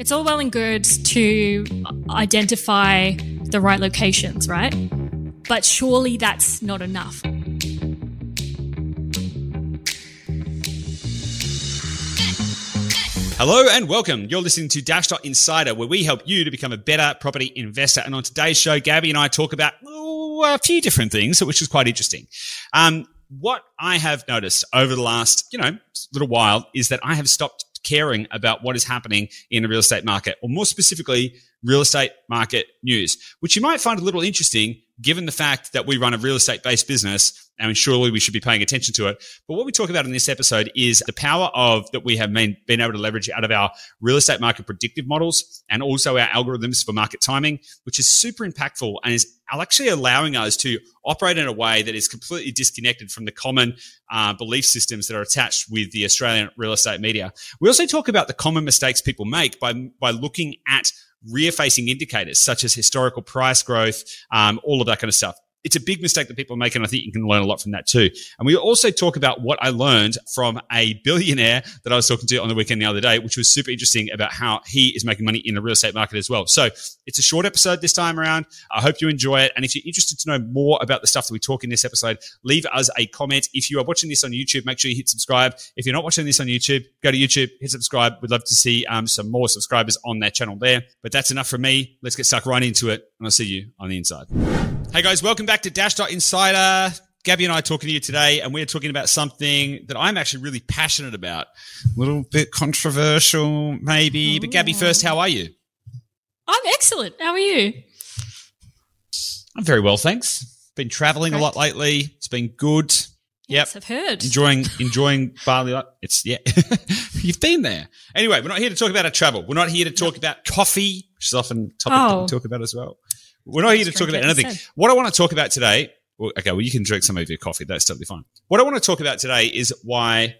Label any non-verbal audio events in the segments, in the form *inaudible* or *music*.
it's all well and good to identify the right locations, right? But surely that's not enough. Hello and welcome. You're listening to Dashdot Insider, where we help you to become a better property investor. And on today's show, Gabi and I talk about a few different things, which is quite interesting. Um, what I have noticed over the last, you know, little while is that I have stopped caring about what is happening in the real estate market, or more specifically, real estate market news, which you might find a little interesting given the fact that we run a real estate based business and surely we should be paying attention to it. But what we talk about in this episode is the power of that we have been, been able to leverage out of our real estate market predictive models and also our algorithms for market timing, which is super impactful and is actually allowing us to operate in a way that is completely disconnected from the common uh, belief systems that are attached with the Australian real estate media. We also talk about the common mistakes people make by, by looking at rear facing indicators such as historical price growth, um, all of that kind of stuff it's a big mistake that people make, and I think you can learn a lot from that too. And we also talk about what I learned from a billionaire that I was talking to on the weekend the other day, which was super interesting about how he is making money in the real estate market as well. So it's a short episode this time around. I hope you enjoy it. And if you're interested to know more about the stuff that we talk in this episode, leave us a comment. If you are watching this on YouTube, make sure you hit subscribe. If you're not watching this on YouTube, go to YouTube, hit subscribe. We'd love to see um, some more subscribers on that channel there. But that's enough from me. Let's get stuck right into it, and I'll see you on the inside. Hey guys, welcome back to Dashdot Insider. Gabi and I are talking to you today, and we're talking about something that I'm actually really passionate about. A little bit controversial, maybe. But Gabi, hmm. first, how are you? I'm excellent. How are you? I'm very well, thanks. Been traveling a lot lately. It's been good. Yes, yep. I've heard. Enjoying *laughs* enjoying Bali. It's yeah. *laughs* You've been there. Anyway, we're not here to talk about our travel. We're not here to talk about coffee, which is often a topic oh. that we oh. talk about as well. We're not here to talk about anything. What I want to talk about today, well, okay, well, you can drink some of your coffee. That's totally fine. What I want to talk about today is why,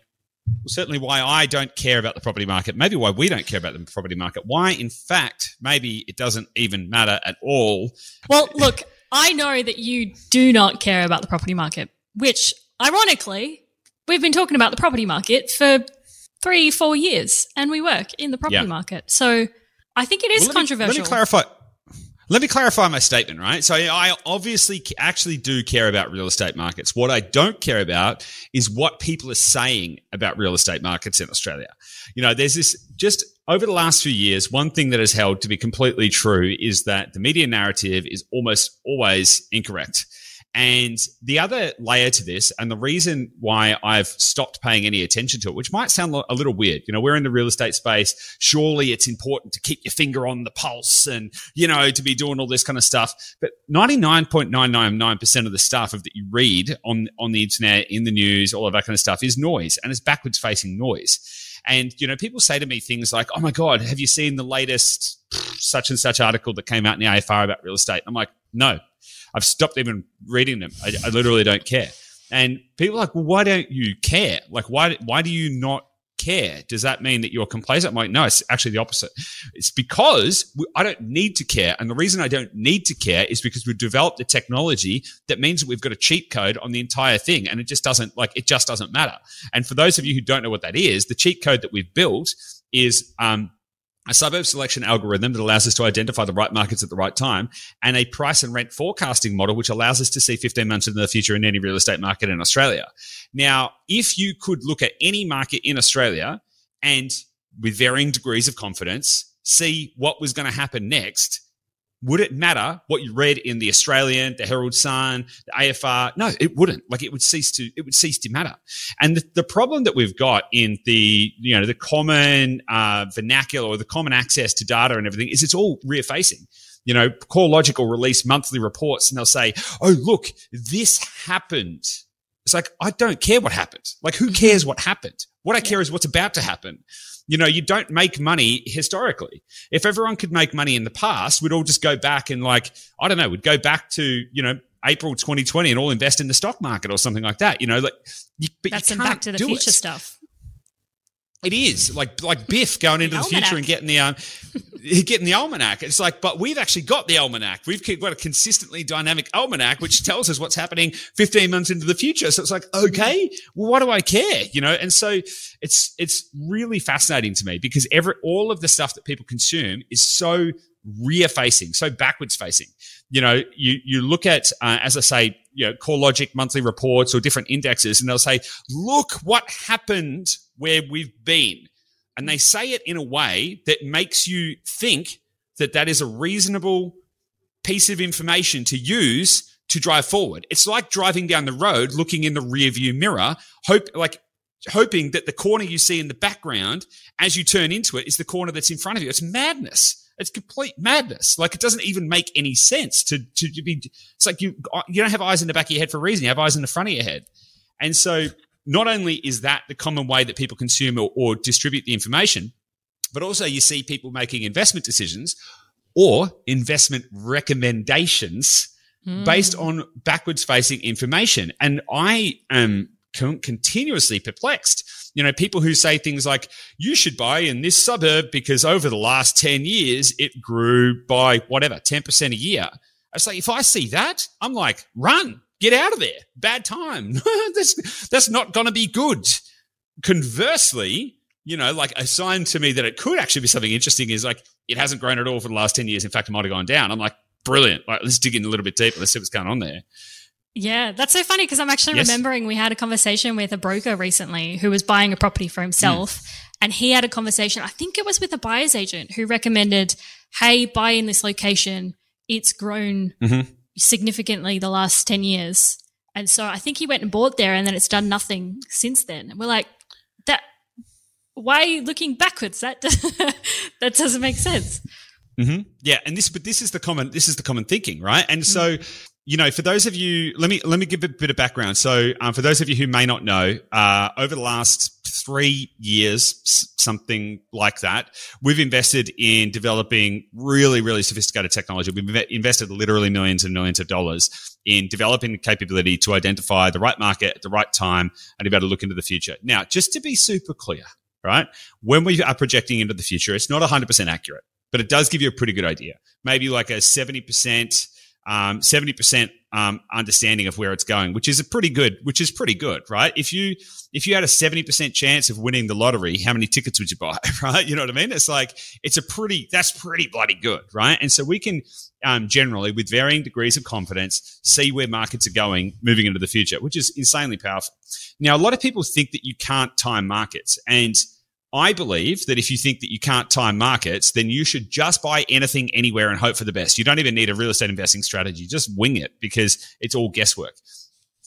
well, certainly why I don't care about the property market, maybe why we don't care about the property market, why, in fact, maybe it doesn't even matter at all. Well, look, I know that you do not care about the property market, which, ironically, we've been talking about the property market for three, four years, and we work in the property yeah. market. So I think it is well, let controversial. Me, let me clarify. Let me clarify my statement, right? So I obviously actually do care about real estate markets. What I don't care about is what people are saying about real estate markets in Australia. You know, there's this just over the last few years, one thing that has held to be completely true is that the media narrative is almost always incorrect. And the other layer to this, and the reason why I've stopped paying any attention to it, which might sound a little weird, you know, we're in the real estate space. Surely it's important to keep your finger on the pulse and, you know, to be doing all this kind of stuff. But 99.999% of the stuff that you read on, on the internet, in the news, all of that kind of stuff is noise and it's backwards facing noise. And, you know, people say to me things like, oh my God, have you seen the latest such and such article that came out in the AFR about real estate? I'm like, no, I've stopped even reading them. I, I literally don't care. And people are like, well, why don't you care? Like, why, why do you not care? Does that mean that you're complacent? I'm like, no, it's actually the opposite. It's because I don't need to care. And the reason I don't need to care is because we've developed the technology that means that we've got a cheat code on the entire thing. And it just doesn't like, it just doesn't matter. And for those of you who don't know what that is, the cheat code that we've built is, um, a suburb selection algorithm that allows us to identify the right markets at the right time, and a price and rent forecasting model, which allows us to see 15 months into the future in any real estate market in Australia. Now, if you could look at any market in Australia and with varying degrees of confidence, see what was going to happen next, would it matter what you read in the Australian, the Herald Sun, the AFR? No, it wouldn't. Like it would cease to it would cease to matter. And the, the problem that we've got in the you know the common uh, vernacular or the common access to data and everything is it's all rear facing. You know, CoreLogic will release monthly reports and they'll say, "Oh, look, this happened." It's like I don't care what happened. Like who cares what happened? What I care is what's about to happen. You know, you don't make money historically. If everyone could make money in the past, we'd all just go back and like, I don't know, we'd go back to, you know, April 2020 and all invest in the stock market or something like that. You know, like, you, but that's you some back to the future it. stuff. It is like like Biff going into the, the future and getting the um, *laughs* getting the almanac. It's like, but we've actually got the almanac. We've got a consistently dynamic almanac, which tells us what's happening 15 months into the future. So it's like, okay, well, what do I care? You know? And so it's, it's really fascinating to me because every, all of the stuff that people consume is so rear facing, so backwards facing. You know, you, you look at, uh, as I say, you know, CoreLogic monthly reports or different indexes and they'll say, look what happened where we've been and they say it in a way that makes you think that that is a reasonable piece of information to use to drive forward. It's like driving down the road, looking in the rear view mirror, hope like hoping that the corner you see in the background as you turn into it is the corner that's in front of you. It's madness. It's complete madness. Like it doesn't even make any sense to, to, to be, it's like you, you don't have eyes in the back of your head for a reason. You have eyes in the front of your head. And so not only is that the common way that people consume or, or distribute the information, but also you see people making investment decisions or investment recommendations mm. based on backwards facing information. And I am continuously perplexed. You know, people who say things like, you should buy in this suburb because over the last 10 years, it grew by whatever, 10% a year. I say, if I see that, I'm like, run, get out of there. Bad time. *laughs* that's, that's not going to be good. Conversely, you know, like a sign to me that it could actually be something interesting is like, it hasn't grown at all for the last 10 years. In fact, it might have gone down. I'm like, brilliant. Like, let's dig in a little bit deeper. Let's see what's going on there. Yeah, that's so funny because I'm actually yes. remembering we had a conversation with a broker recently who was buying a property for himself. Mm. And he had a conversation, I think it was with a buyer's agent who recommended, hey, buy in this location. It's grown mm-hmm significantly the last 10 years. And so I think he went and bought there and then it's done nothing since then. And we're like, that, why are you looking backwards? That, *laughs* that doesn't make sense. Mm-hmm. Yeah. And this, but this is the common, this is the common thinking, right? And so, mm-hmm you know, for those of you, let me let me give a bit of background. So, um, for those of you who may not know, uh, over the last three years, something like that, we've invested in developing really, really sophisticated technology. We've invested literally millions and millions of dollars in developing the capability to identify the right market at the right time and be able to look into the future. Now, just to be super clear, right? When we are projecting into the future, it's not 100% accurate, but it does give you a pretty good idea. Maybe like a 70% um, 70% um, understanding of where it's going, which is a pretty good, which is pretty good, right? If you, if you had a 70% chance of winning the lottery, how many tickets would you buy, *laughs* right? You know what I mean? It's like, it's a pretty, that's pretty bloody good, right? And so we can, um, generally with varying degrees of confidence, see where markets are going moving into the future, which is insanely powerful. Now, a lot of people think that you can't time markets and, I believe that if you think that you can't time markets, then you should just buy anything anywhere and hope for the best. You don't even need a real estate investing strategy. Just wing it because it's all guesswork.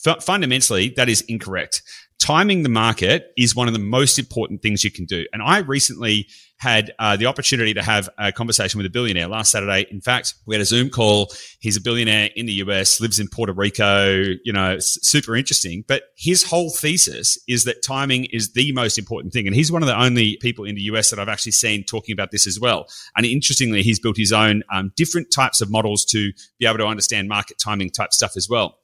F- fundamentally, that is incorrect timing the market is one of the most important things you can do. And I recently had uh, the opportunity to have a conversation with a billionaire last Saturday. In fact, we had a Zoom call. He's a billionaire in the US, lives in Puerto Rico, you know, super interesting. But his whole thesis is that timing is the most important thing. And he's one of the only people in the US that I've actually seen talking about this as well. And interestingly, he's built his own um, different types of models to be able to understand market timing type stuff as well.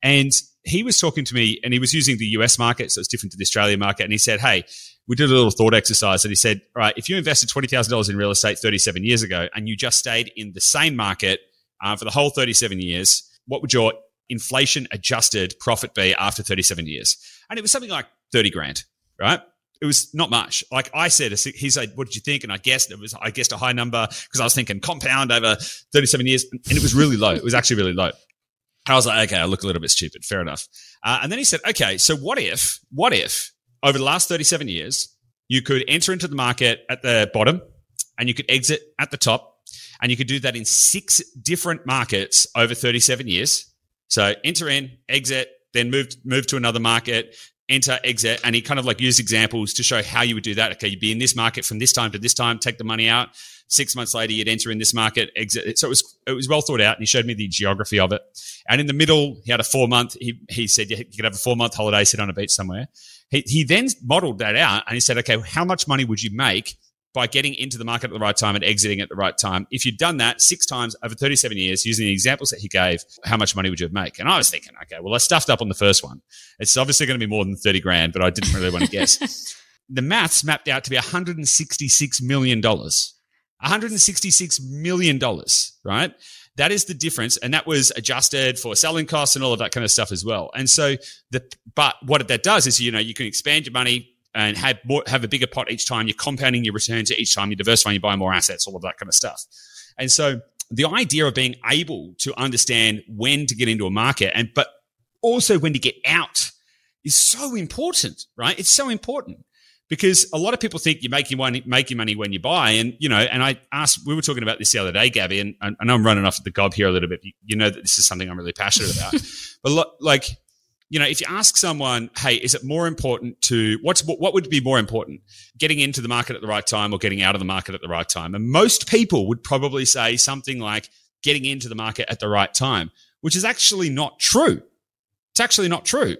And he was talking to me and he was using the US market, so it's different to the Australian market. And he said, Hey, we did a little thought exercise and he said, All right, if you invested $20,000 in real estate 37 years ago and you just stayed in the same market uh, for the whole 37 years, what would your inflation adjusted profit be after 37 years? And it was something like 30 grand, right? It was not much. Like I said, he said, "What did you think?" And I guessed it was, I guessed a high number because I was thinking compound over thirty-seven years, and it was really low. It was actually really low. I was like, okay, I look a little bit stupid. Fair enough. Uh, and then he said, okay, so what if, what if over the last 37 years, you could enter into the market at the bottom and you could exit at the top and you could do that in six different markets over 37 years. So enter in, exit, then move, move to another market, enter, exit. And he kind of like used examples to show how you would do that. Okay, you'd be in this market from this time to this time, take the money out Six months later, you'd enter in this market, exit. So it was it was well thought out, and he showed me the geography of it. And in the middle, he had a four month. He he said you could have a four month holiday, sit on a beach somewhere. He he then modeled that out, and he said, okay, how much money would you make by getting into the market at the right time and exiting at the right time. If you'd done that six times over 37 years using the examples that he gave, how much money would you make? And I was thinking, okay, well, I stuffed up on the first one. It's obviously going to be more than 30 grand, but I didn't really want to guess. *laughs* the maths mapped out to be $166 million $166 million, right? That is the difference. And that was adjusted for selling costs and all of that kind of stuff as well. And so the, but what that does is, you know, you can expand your money and have more, have a bigger pot each time. You're compounding your returns each time. You're diversifying, you buy more assets, all of that kind of stuff. And so the idea of being able to understand when to get into a market and, but also when to get out is so important, right? It's so important because a lot of people think you're making money, making money when you buy. And, you know, and I asked, we were talking about this the other day, Gabi, and I know I'm running off the gob here a little bit. You know that this is something I'm really passionate about. *laughs* but like, you know, if you ask someone, hey, is it more important to what's what would be more important, getting into the market at the right time or getting out of the market at the right time? And most people would probably say something like getting into the market at the right time, which is actually not true. It's actually not true.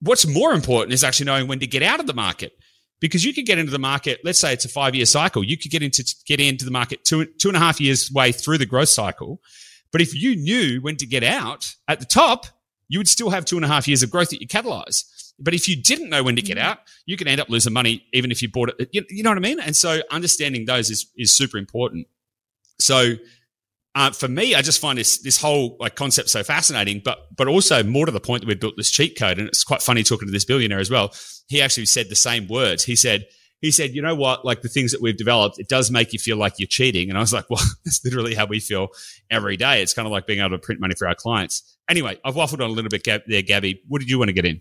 What's more important is actually knowing when to get out of the market because you could get into the market. Let's say it's a five year cycle. You could get into get into the market two two and a half years way through the growth cycle. But if you knew when to get out at the top, you would still have two and a half years of growth that you catalyze. But if you didn't know when to get mm. out, you could end up losing money even if you bought it. You, you know what I mean? And so understanding those is is super important. So uh, for me, I just find this this whole like concept so fascinating, but but also more to the point that we built this cheat code, and it's quite funny talking to this billionaire as well. He actually said the same words. He said he said, you know what, like the things that we've developed, it does make you feel like you're cheating. And I was like, *laughs* well, that's literally how we feel every day. It's kind of like being able to print money for our clients. Anyway, I've waffled on a little bit there, Gabi. What did you want to get in?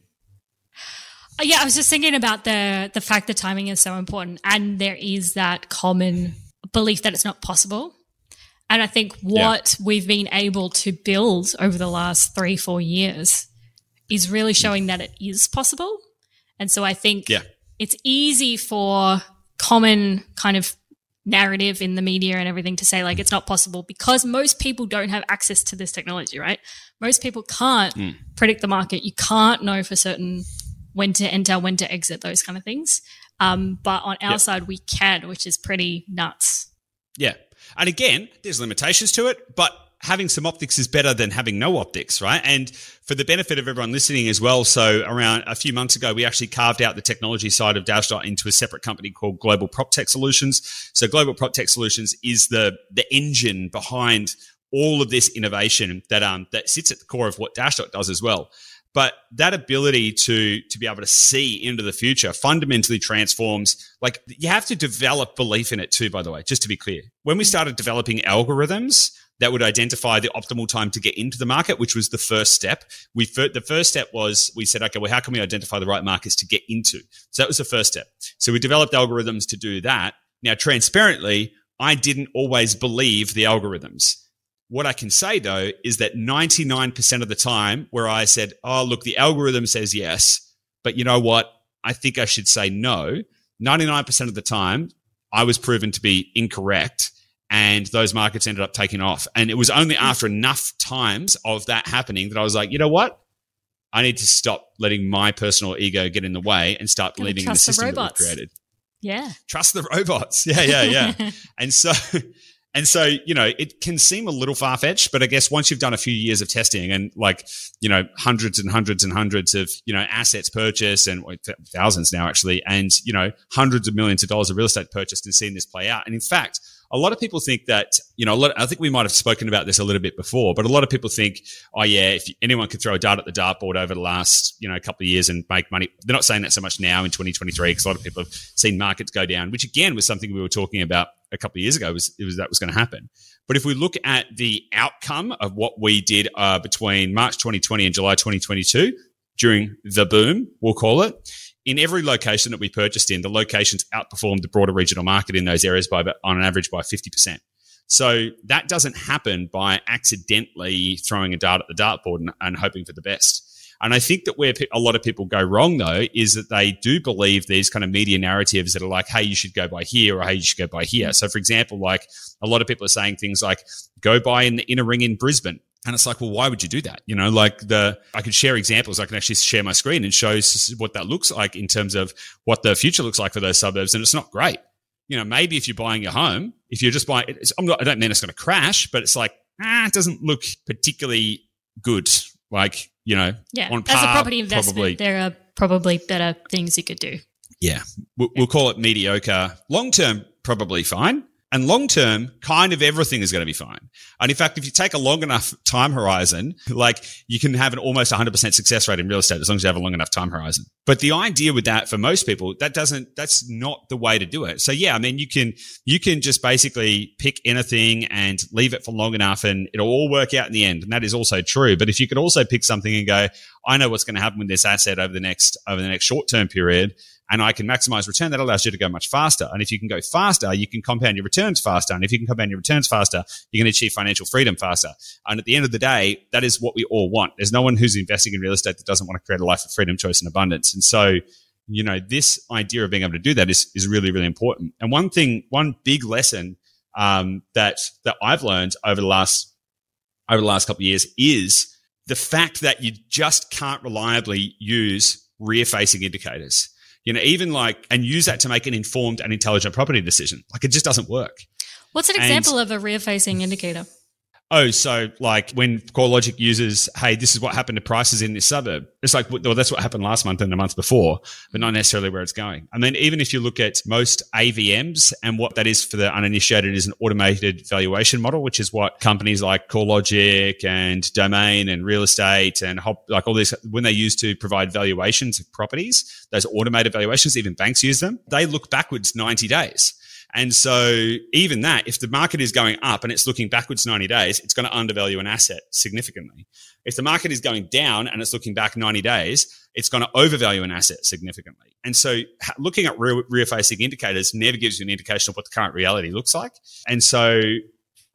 Uh, yeah, I was just thinking about the the fact that timing is so important, and there is that common belief that it's not possible. And I think what yeah. we've been able to build over the last three, four years is really showing that it is possible. And so I think yeah. It's easy for common kind of narrative in the media and everything to say like it's not possible because most people don't have access to this technology, right? Most people can't mm. predict the market. You can't know for certain when to enter, when to exit, those kind of things. Um, but on our side, we can, which is pretty nuts. Yeah. And again, there's limitations to it, but having some optics is better than having no optics, right? And for the benefit of everyone listening as well, so around a few months ago, we actually carved out the technology side of Dashdot into a separate company called Global PropTech Solutions. So Global PropTech Solutions is the the engine behind all of this innovation that um that sits at the core of what Dashdot does as well. But that ability to to be able to see into the future fundamentally transforms. Like you have to develop belief in it too. By the way, just to be clear, when we started developing algorithms that would identify the optimal time to get into the market, which was the first step. We the first step was we said, okay, well, how can we identify the right markets to get into? So that was the first step. So we developed algorithms to do that. Now, transparently, I didn't always believe the algorithms. What I can say though is that 99% of the time where I said, oh, look, the algorithm says yes, but you know what? I think I should say no. 99% of the time, I was proven to be incorrect and those markets ended up taking off. And it was only after enough times of that happening that I was like, you know what? I need to stop letting my personal ego get in the way and start believing in the system the that we created. Yeah. Trust the robots. *laughs* Yeah, yeah, yeah. *laughs* and so and so, you know, it can seem a little far fetched, but I guess once you've done a few years of testing and like, you know, hundreds and hundreds and hundreds of, you know, assets purchased and thousands now actually, and, you know, hundreds of millions of dollars of real estate purchased and seen this play out. And in fact, a lot of people think that, you know, a lot, I think we might have spoken about this a little bit before, but a lot of people think, oh yeah, if anyone could throw a dart at the dartboard over the last, you know, couple of years and make money, they're not saying that so much now in 2023 because a lot of people have seen markets go down, which again was something we were talking about a couple of years ago was, it was that was going to happen. But if we look at the outcome of what we did uh, between March 2020 and July 2022 during the boom, we'll call it, in every location that we purchased in, the locations outperformed the broader regional market in those areas by, on an average, by 50%. So that doesn't happen by accidentally throwing a dart at the dartboard and, and hoping for the best. And I think that where a lot of people go wrong, though, is that they do believe these kind of media narratives that are like, hey, you should go buy here or hey, you should go buy here. So, for example, like a lot of people are saying things like, go buy in the inner ring in Brisbane. And it's like, well, why would you do that? You know, like the, I could share examples. I can actually share my screen and show what that looks like in terms of what the future looks like for those suburbs. And it's not great. You know, maybe if you're buying your home, if you're just buying, I'm not, I don't mean it's going to crash, but it's like, ah, it doesn't look particularly good. Like, you know, yeah. on par, As a property investment, probably. there are probably better things you could do. Yeah. We'll, yeah. we'll call it mediocre. Long term, probably fine And long term, kind of everything is going to be fine. And in fact, if you take a long enough time horizon, like you can have an almost 100% success rate in real estate as long as you have a long enough time horizon. But the idea with that for most people, that doesn't, that's not the way to do it. So yeah, I mean, you can, you can just basically pick anything and leave it for long enough and it'll all work out in the end. And that is also true. But if you could also pick something and go, I know what's going to happen with this asset over the next, over the next short term period and I can maximize return, that allows you to go much faster. And if you can go faster, you can compound your returns faster. And if you can compound your returns faster, you can achieve financial freedom faster. And at the end of the day, that is what we all want. There's no one who's investing in real estate that doesn't want to create a life of freedom, choice, and abundance. And so, you know, this idea of being able to do that is, is really, really important. And one thing, one big lesson um, that that I've learned over the last over the last couple of years is the fact that you just can't reliably use rear facing indicators you know, even like, and use that to make an informed and intelligent property decision. Like it just doesn't work. What's an example and, of a rear facing indicator? Oh, so like when CoreLogic uses, hey, this is what happened to prices in this suburb. It's like, well, that's what happened last month and the month before, but not necessarily where it's going. I mean, even if you look at most AVMs and what that is for the uninitiated is an automated valuation model, which is what companies like CoreLogic and Domain and Real Estate and like all these, when they use to provide valuations of properties, those automated valuations, even banks use them, they look backwards 90 days. And so even that, if the market is going up and it's looking backwards 90 days, it's going to undervalue an asset significantly. If the market is going down and it's looking back 90 days, it's going to overvalue an asset significantly. And so looking at rear, facing indicators never gives you an indication of what the current reality looks like. And so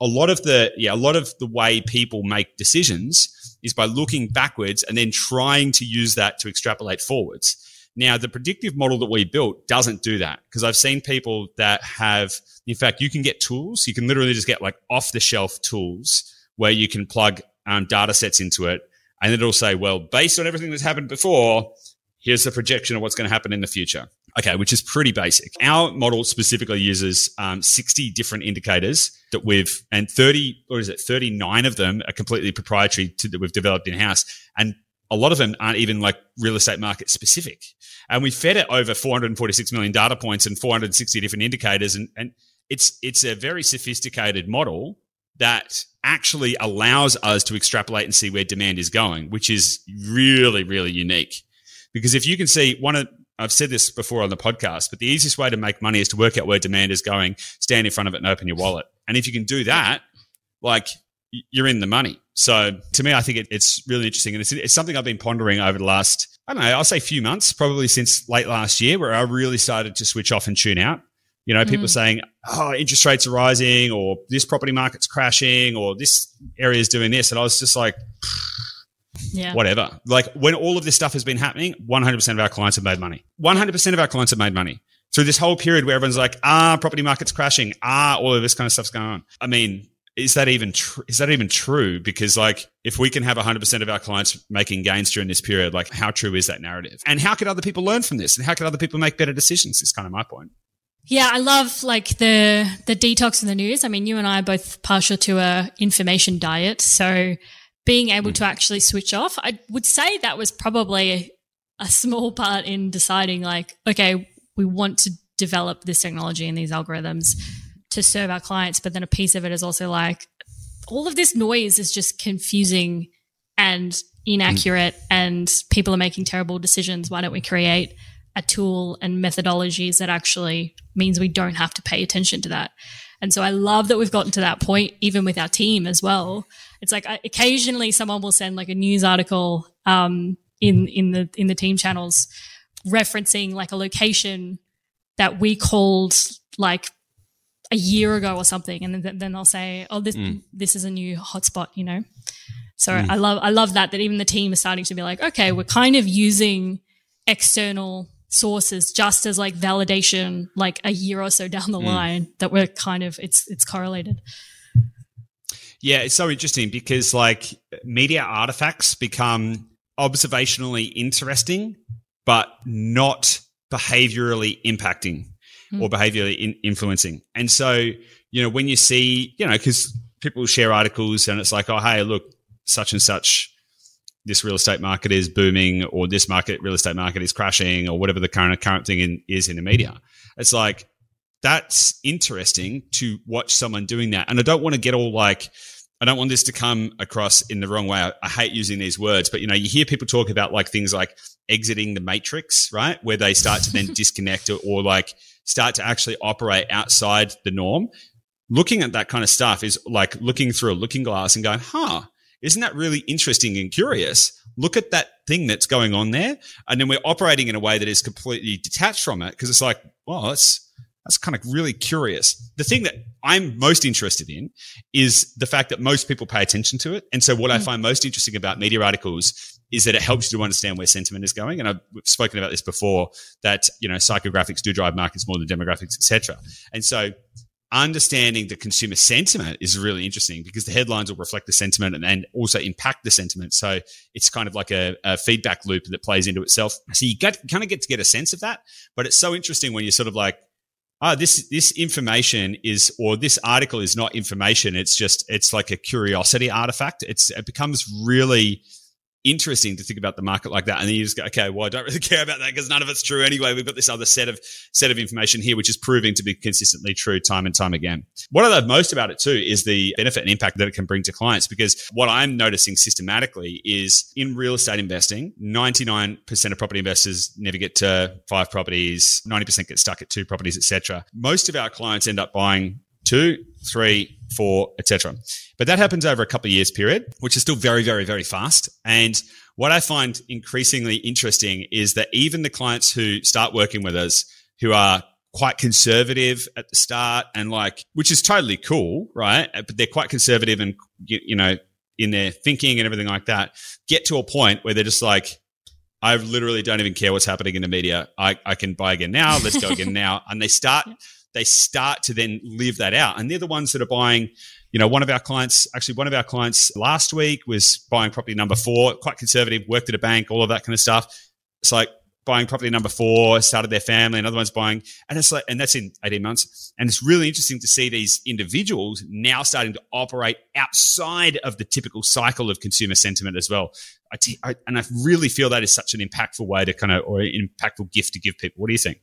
a lot of the, yeah, a lot of the way people make decisions is by looking backwards and then trying to use that to extrapolate forwards. Now, the predictive model that we built doesn't do that because I've seen people that have, in fact, you can get tools. You can literally just get like off the shelf tools where you can plug um, data sets into it. And it'll say, well, based on everything that's happened before, here's the projection of what's going to happen in the future. Okay, which is pretty basic. Our model specifically uses um, 60 different indicators that we've, and 30, or is it 39 of them are completely proprietary to, that we've developed in house. And a lot of them aren't even like real estate market specific. And we fed it over 446 million data points and 460 different indicators. And, and it's, it's a very sophisticated model that actually allows us to extrapolate and see where demand is going, which is really, really unique. Because if you can see one of, I've said this before on the podcast, but the easiest way to make money is to work out where demand is going, stand in front of it and open your wallet. And if you can do that, like you're in the money. So to me, I think it, it's really interesting. And it's, it's something I've been pondering over the last, I don't know, I'll say a few months, probably since late last year, where I really started to switch off and tune out. You know, people mm. saying, oh, interest rates are rising, or this property market's crashing, or this area is doing this. And I was just like, *sighs* yeah. whatever. Like when all of this stuff has been happening, 100% of our clients have made money. 100% of our clients have made money through this whole period where everyone's like, ah, property market's crashing. Ah, all of this kind of stuff's going on. I mean, is that even tr- is that even true? Because like, if we can have 100% of our clients making gains during this period, like, how true is that narrative? And how could other people learn from this? And how could other people make better decisions? Is kind of my point. Yeah, I love like the the detox in the news. I mean, you and I are both partial to a information diet, so being able mm. to actually switch off, I would say that was probably a, a small part in deciding like, okay, we want to develop this technology and these algorithms to serve our clients. But then a piece of it is also like all of this noise is just confusing and inaccurate mm. and people are making terrible decisions. Why don't we create a tool and methodologies that actually means we don't have to pay attention to that? And so I love that we've gotten to that point, even with our team as well. It's like I, occasionally someone will send like a news article um, in in the in the team channels referencing like a location that we called like a year ago or something, and then, then they'll say, "Oh, this mm. this is a new hotspot," you know. So mm. I love I love that that even the team is starting to be like, okay, we're kind of using external sources just as like validation, like a year or so down the mm. line, that we're kind of it's it's correlated. Yeah, it's so interesting because like media artifacts become observationally interesting, but not behaviorally impacting mm. or behaviorally in- influencing. And so, you know, when you see, you know, because people share articles and it's like, oh, hey, look, such and such, this real estate market is booming, or this market real estate market is crashing, or whatever the current current thing in, is in the media. It's like that's interesting to watch someone doing that. And I don't want to get all like, I don't want this to come across in the wrong way. I, I, hate using these words, but you know, you hear people talk about like things like exiting the matrix, right? Where they start to then *laughs* disconnect or, or like start to actually operate outside the norm. Looking at that kind of stuff is like looking through a looking glass and going, huh, isn't that really interesting and curious? Look at that thing that's going on there. And then we're operating in a way that is completely detached from it because it's like, well, that's, that's kind of really curious. The thing that I'm most interested in is the fact that most people pay attention to it. And so what mm. I find most interesting about media articles is that it helps you to understand where sentiment is going. And I've spoken about this before that, you know, psychographics do drive markets more than demographics, etc. And so understanding the consumer sentiment is really interesting because the headlines will reflect the sentiment and, and also impact the sentiment. So it's kind of like a, a feedback loop that plays into itself. So you get, kind of get to get a sense of that. But it's so interesting when you're sort of like, oh, this this information is or this article is not information. It's just it's like a curiosity artifact. It's it becomes really interesting to think about the market like that. And then you just go, okay, well, I don't really *laughs* care about that because none of it's true anyway. We've got this other set of set of information here, which is proving to be consistently true time and time again. What I love most about it too is the benefit and impact that it can bring to clients. Because what I'm noticing systematically is in real estate investing, 99% of property investors never get to five properties, 90% get stuck at two properties, etc. Most of our clients end up buying two, three, four, etc. But that happens over a couple of years period, which is still very, very, very fast. And what I find increasingly interesting is that even the clients who start working with us, who are quite conservative at the start and like, which is totally cool, right? Uh, but they're quite conservative and, you know, in their thinking and everything like that, get to a point where they're just like, I literally don't even care what's happening in the media. I, I can buy again now. Let's go again *laughs* now. And they start they start to then live that out. And they're the ones that are buying, you know, one of our clients, actually, one of our clients last week was buying property number four, quite conservative, worked at a bank, all of that kind of stuff. It's like buying property number four, started their family, another one's buying, and it's like, and that's in 18 months. And it's really interesting to see these individuals now starting to operate outside of the typical cycle of consumer sentiment as well. I t- I, and I really feel that is such an impactful way to kind of, or an impactful gift to give people. What do you think?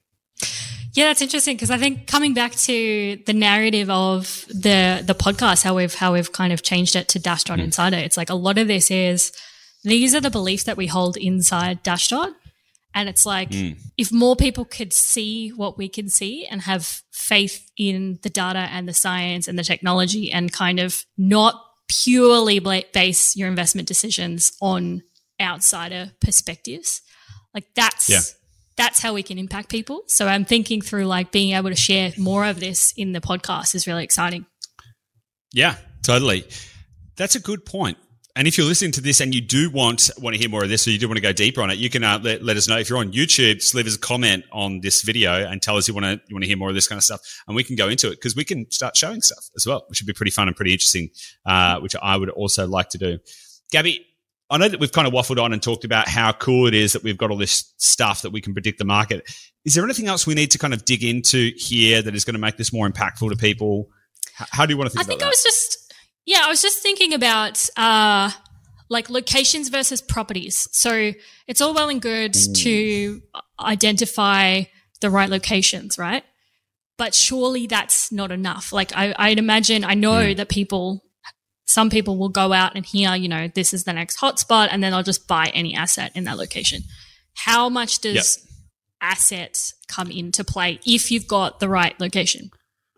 Yeah, that's interesting because I think coming back to the narrative of the the podcast, how we've how we've kind of changed it to Dashdot mm. Insider, it's like a lot of this is these are the beliefs that we hold inside Dashdot. And it's like mm. if more people could see what we can see and have faith in the data and the science and the technology and kind of not purely base your investment decisions on outsider perspectives, like that's yeah that's how we can impact people. So I'm thinking through like being able to share more of this in the podcast is really exciting. Yeah, totally. That's a good point. And if you're listening to this and you do want want to hear more of this, or you do want to go deeper on it, you can uh, let, let us know. If you're on YouTube, just leave us a comment on this video and tell us you want to you want to hear more of this kind of stuff, and we can go into it because we can start showing stuff as well, which would be pretty fun and pretty interesting, uh, which I would also like to do. Gabi, I know that we've kind of waffled on and talked about how cool it is that we've got all this stuff that we can predict the market. Is there anything else we need to kind of dig into here that is going to make this more impactful to people? How do you want to think about it? I think I was just, yeah, I was just thinking about, uh, like locations versus properties. So it's all well and good mm. to identify the right locations, right? But surely that's not enough. Like I, I'd imagine, I know mm. that people some people will go out and hear, you know, this is the next hotspot, and then I'll just buy any asset in that location. How much does yep. assets come into play if you've got the right location?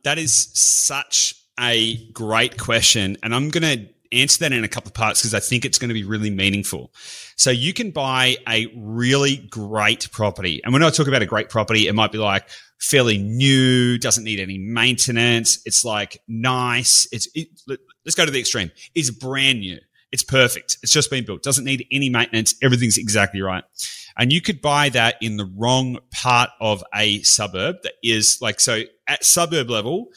That is such a great question. And I'm going to answer that in a couple of parts because I think it's going to be really meaningful. So you can buy a really great property. And when I talk about a great property, it might be like fairly new, doesn't need any maintenance. It's like nice. It's, it, let's go to the extreme. It's brand new. It's perfect. It's just been built. Doesn't need any maintenance. Everything's exactly right. And you could buy that in the wrong part of a suburb that is like, so at suburb level,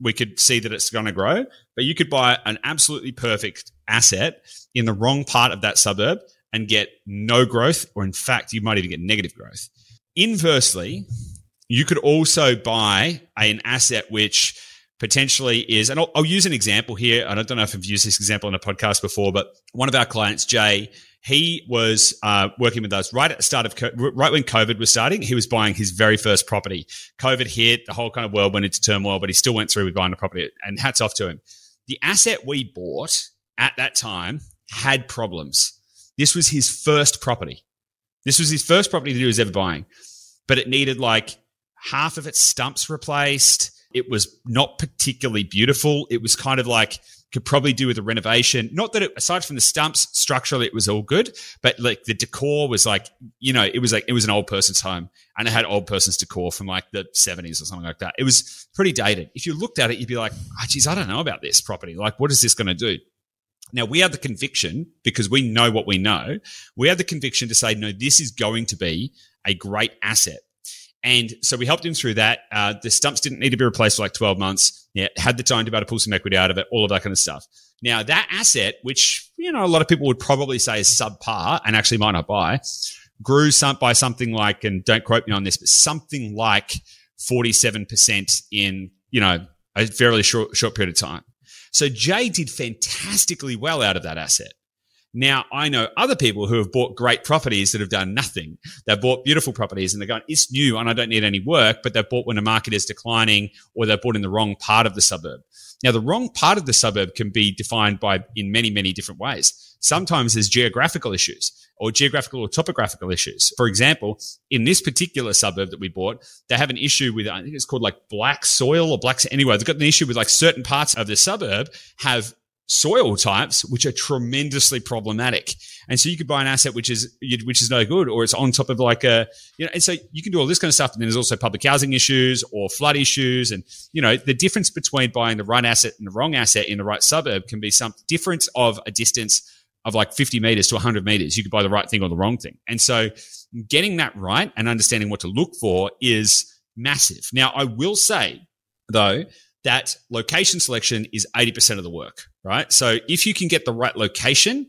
we could see that it's going to grow, but you could buy an absolutely perfect asset in the wrong part of that suburb and get no growth, or in fact, you might even get negative growth. Inversely, you could also buy an asset which potentially is, and I'll, I'll, use an example here. I don't know if I've used this example in a podcast before, but one of our clients, Jay, He was uh, working with us right at the start of right when COVID was starting. He was buying his very first property. COVID hit, the whole kind of world went into turmoil, but he still went through with buying the property. And hats off to him. The asset we bought at that time had problems. This was his first property. This was his first property that he was ever buying, but it needed like half of its stumps replaced. It was not particularly beautiful. It was kind of like could probably do with a renovation. Not that it, aside from the stumps, structurally it was all good, but like the decor was like, you know, it was like it was an old person's home and it had old person's decor from like the 70s or something like that. It was pretty dated. If you looked at it, you'd be like, oh, geez, I don't know about this property. Like, what is this going to do? Now we have the conviction because we know what we know. We have the conviction to say, no, this is going to be a great asset. And so we helped him through that. Uh, the stumps didn't need to be replaced for like 12 months. Yeah, had the time to be able to pull some equity out of it, all of that kind of stuff. Now that asset, which, you know, a lot of people would probably say is subpar and actually might not buy, grew some, by something like, and don't quote me on this, but something like 47% in, you know, a fairly short, short period of time. So Jay did fantastically well out of that asset. Now, I know other people who have bought great properties that have done nothing. They've bought beautiful properties and they're going, it's new and I don't need any work, but they've bought when the market is declining or they've bought in the wrong part of the suburb. Now, the wrong part of the suburb can be defined by in many, many different ways. Sometimes there's geographical issues or geographical or topographical issues. For example, in this particular suburb that we bought, they have an issue with, I think it's called like black soil or black, anyway, they've got an issue with like certain parts of the suburb have soil types which are tremendously problematic. And so you could buy an asset which is which is no good, or it's on top of like a you know. And so you can do all this kind of stuff. And then there's also public housing issues or flood issues, and you know the difference between buying the right asset and the wrong asset in the right suburb can be some difference of a distance of like 50 meters to 100 meters. You could buy the right thing or the wrong thing. And so getting that right and understanding what to look for is massive. Now, I will say though that location selection is 80% of the work, right? So if you can get the right location,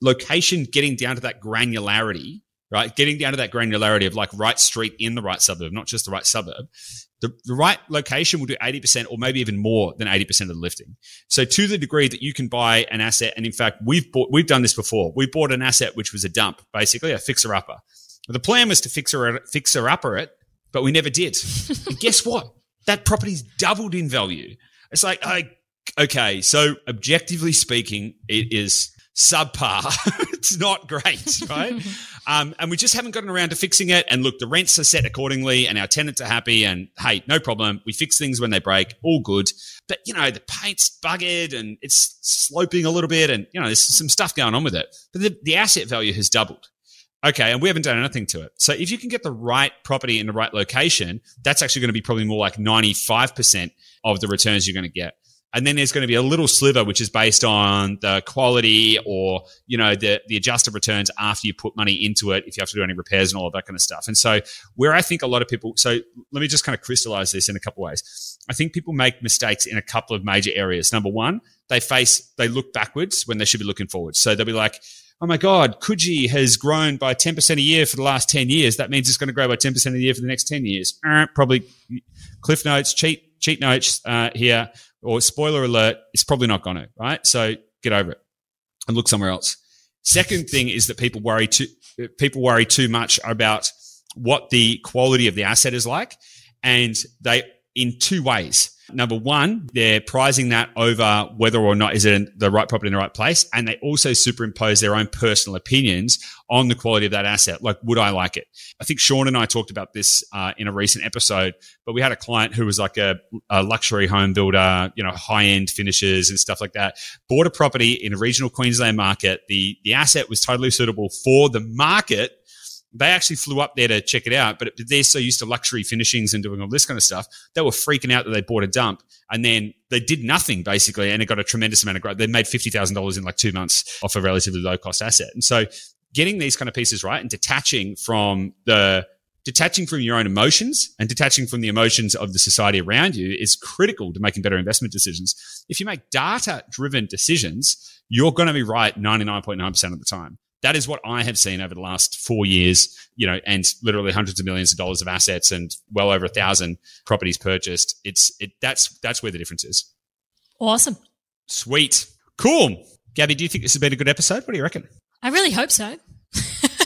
location getting down to that granularity, right? Getting down to that granularity of like right street in the right suburb, not just the right suburb. The, the right location will do 80% or maybe even more than 80% of the lifting. So to the degree that you can buy an asset, and in fact, we've bought, we've done this before. We bought an asset which was a dump, basically a fixer upper. The plan was to fixer, fixer upper it, but we never did. *laughs* and guess what? That property's doubled in value. It's like, I, okay, so objectively speaking, it is subpar. *laughs* it's not great, *laughs* right? um, and we just haven't gotten around to fixing it. And look, the rents are set accordingly and our tenants are happy. And hey, no problem. We fix things when they break, all good. But, you know, the paint's buggered and it's sloping a little bit. And, you know, there's some stuff going on with it. But the, the asset value has doubled. Okay, and we haven't done anything to it. So if you can get the right property in the right location, that's actually going to be probably more like 95% of the returns you're going to get. And then there's going to be a little sliver, which is based on the quality or, you know, the, the adjusted returns after you put money into it, if you have to do any repairs and all of that kind of stuff. And so where I think a lot of people, so let me just kind of crystallize this in a couple ways. I think people make mistakes in a couple of major areas. Number one, they face, they look backwards when they should be looking forward. So they'll be like, oh my God, Coogee has grown by 10% a year for the last 10 years. That means it's going to grow by 10% a year for the next 10 years. Uh, probably cliff notes, cheat, cheat notes uh, here, or spoiler alert, it's probably not going to, right? So get over it and look somewhere else. Second thing is that people worry too, people worry too much about what the quality of the asset is like. And they, in two ways. Number one, they're pricing that over whether or not is it the right property in the right place. And they also superimpose their own personal opinions on the quality of that asset. Like, would I like it? I think Sean and I talked about this uh, in a recent episode, but we had a client who was like a, a luxury home builder, you know, high end finishes and stuff like that, bought a property in a regional Queensland market. The, the asset was totally suitable for the market they actually flew up there to check it out, but they're so used to luxury finishings and doing all this kind of stuff. They were freaking out that they bought a dump and then they did nothing basically and it got a tremendous amount of growth. They made $50,000 in like two months off a relatively low cost asset. And so getting these kind of pieces right and detaching from the, detaching from your own emotions and detaching from the emotions of the society around you is critical to making better investment decisions. If you make data driven decisions, you're going to be right 99.9% of the time that is what I have seen over the last four years, you know, and literally hundreds of millions of dollars of assets and well over a thousand properties purchased. It's it that's that's where the difference is. Awesome. Sweet. Cool. Gabi, do you think this has been a good episode? What do you reckon? I really hope so. *laughs* *laughs*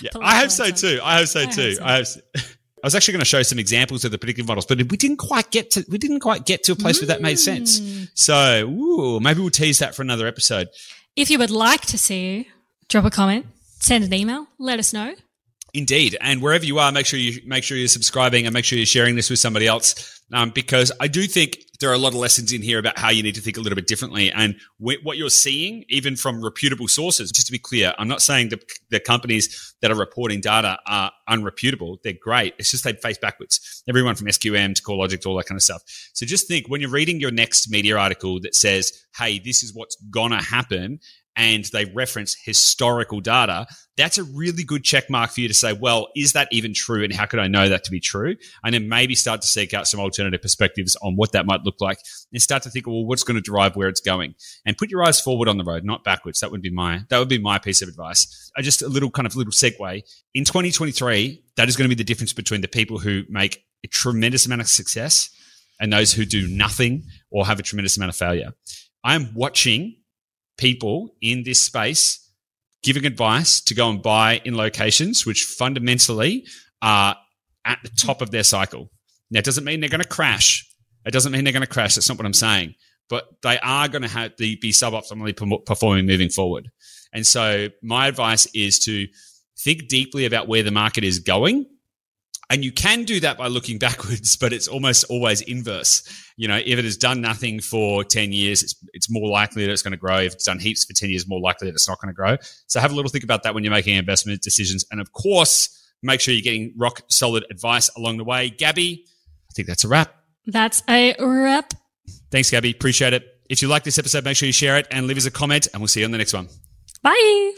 Yeah, I hope so too. I hope so I hope too. so. I hope. So. I was actually going to show some examples of the predictive models, but we didn't quite get to we didn't quite get to a place where that made sense. Mm. So, ooh, maybe we'll tease that for another episode. If you would like to see, drop a comment, send an email, let us know. Indeed, and wherever you are, make sure you make sure you're subscribing and make sure you're sharing this with somebody else, um, because I do think there are a lot of lessons in here about how you need to think a little bit differently. And wh- what you're seeing, even from reputable sources, just to be clear, I'm not saying the, the companies that are reporting data are unreputable. They're great. It's just they face backwards. Everyone from SQM to CoreLogic to all that kind of stuff. So just think when you're reading your next media article that says, "Hey, this is what's gonna happen." And they reference historical data, that's a really good check mark for you to say, well, is that even true? And how could I know that to be true? And then maybe start to seek out some alternative perspectives on what that might look like and start to think, well, what's going to drive where it's going? And put your eyes forward on the road, not backwards. That would be my, that would be my piece of advice. Uh, just a little kind of little segue. In 2023, that is going to be the difference between the people who make a tremendous amount of success and those who do nothing or have a tremendous amount of failure. I'm watching people in this space giving advice to go and buy in locations which fundamentally are at the top of their cycle. Now, it doesn't mean they're going to crash. It doesn't mean they're going to crash. That's not what I'm saying. But they are going to have the, be suboptimally performing moving forward. And so, my advice is to think deeply about where the market is going. And you can do that by looking backwards, but it's almost always inverse you know, if it has done nothing for 10 years, it's, it's more likely that it's going to grow. If it's done heaps for 10 years, more likely that it's not going to grow. So have a little think about that when you're making investment decisions. And of course, make sure you're getting rock solid advice along the way. Gabi, I think that's a wrap. That's a wrap. Thanks, Gabi. Appreciate it. If you like this episode, make sure you share it and leave us a comment, and we'll see you on the next one. Bye.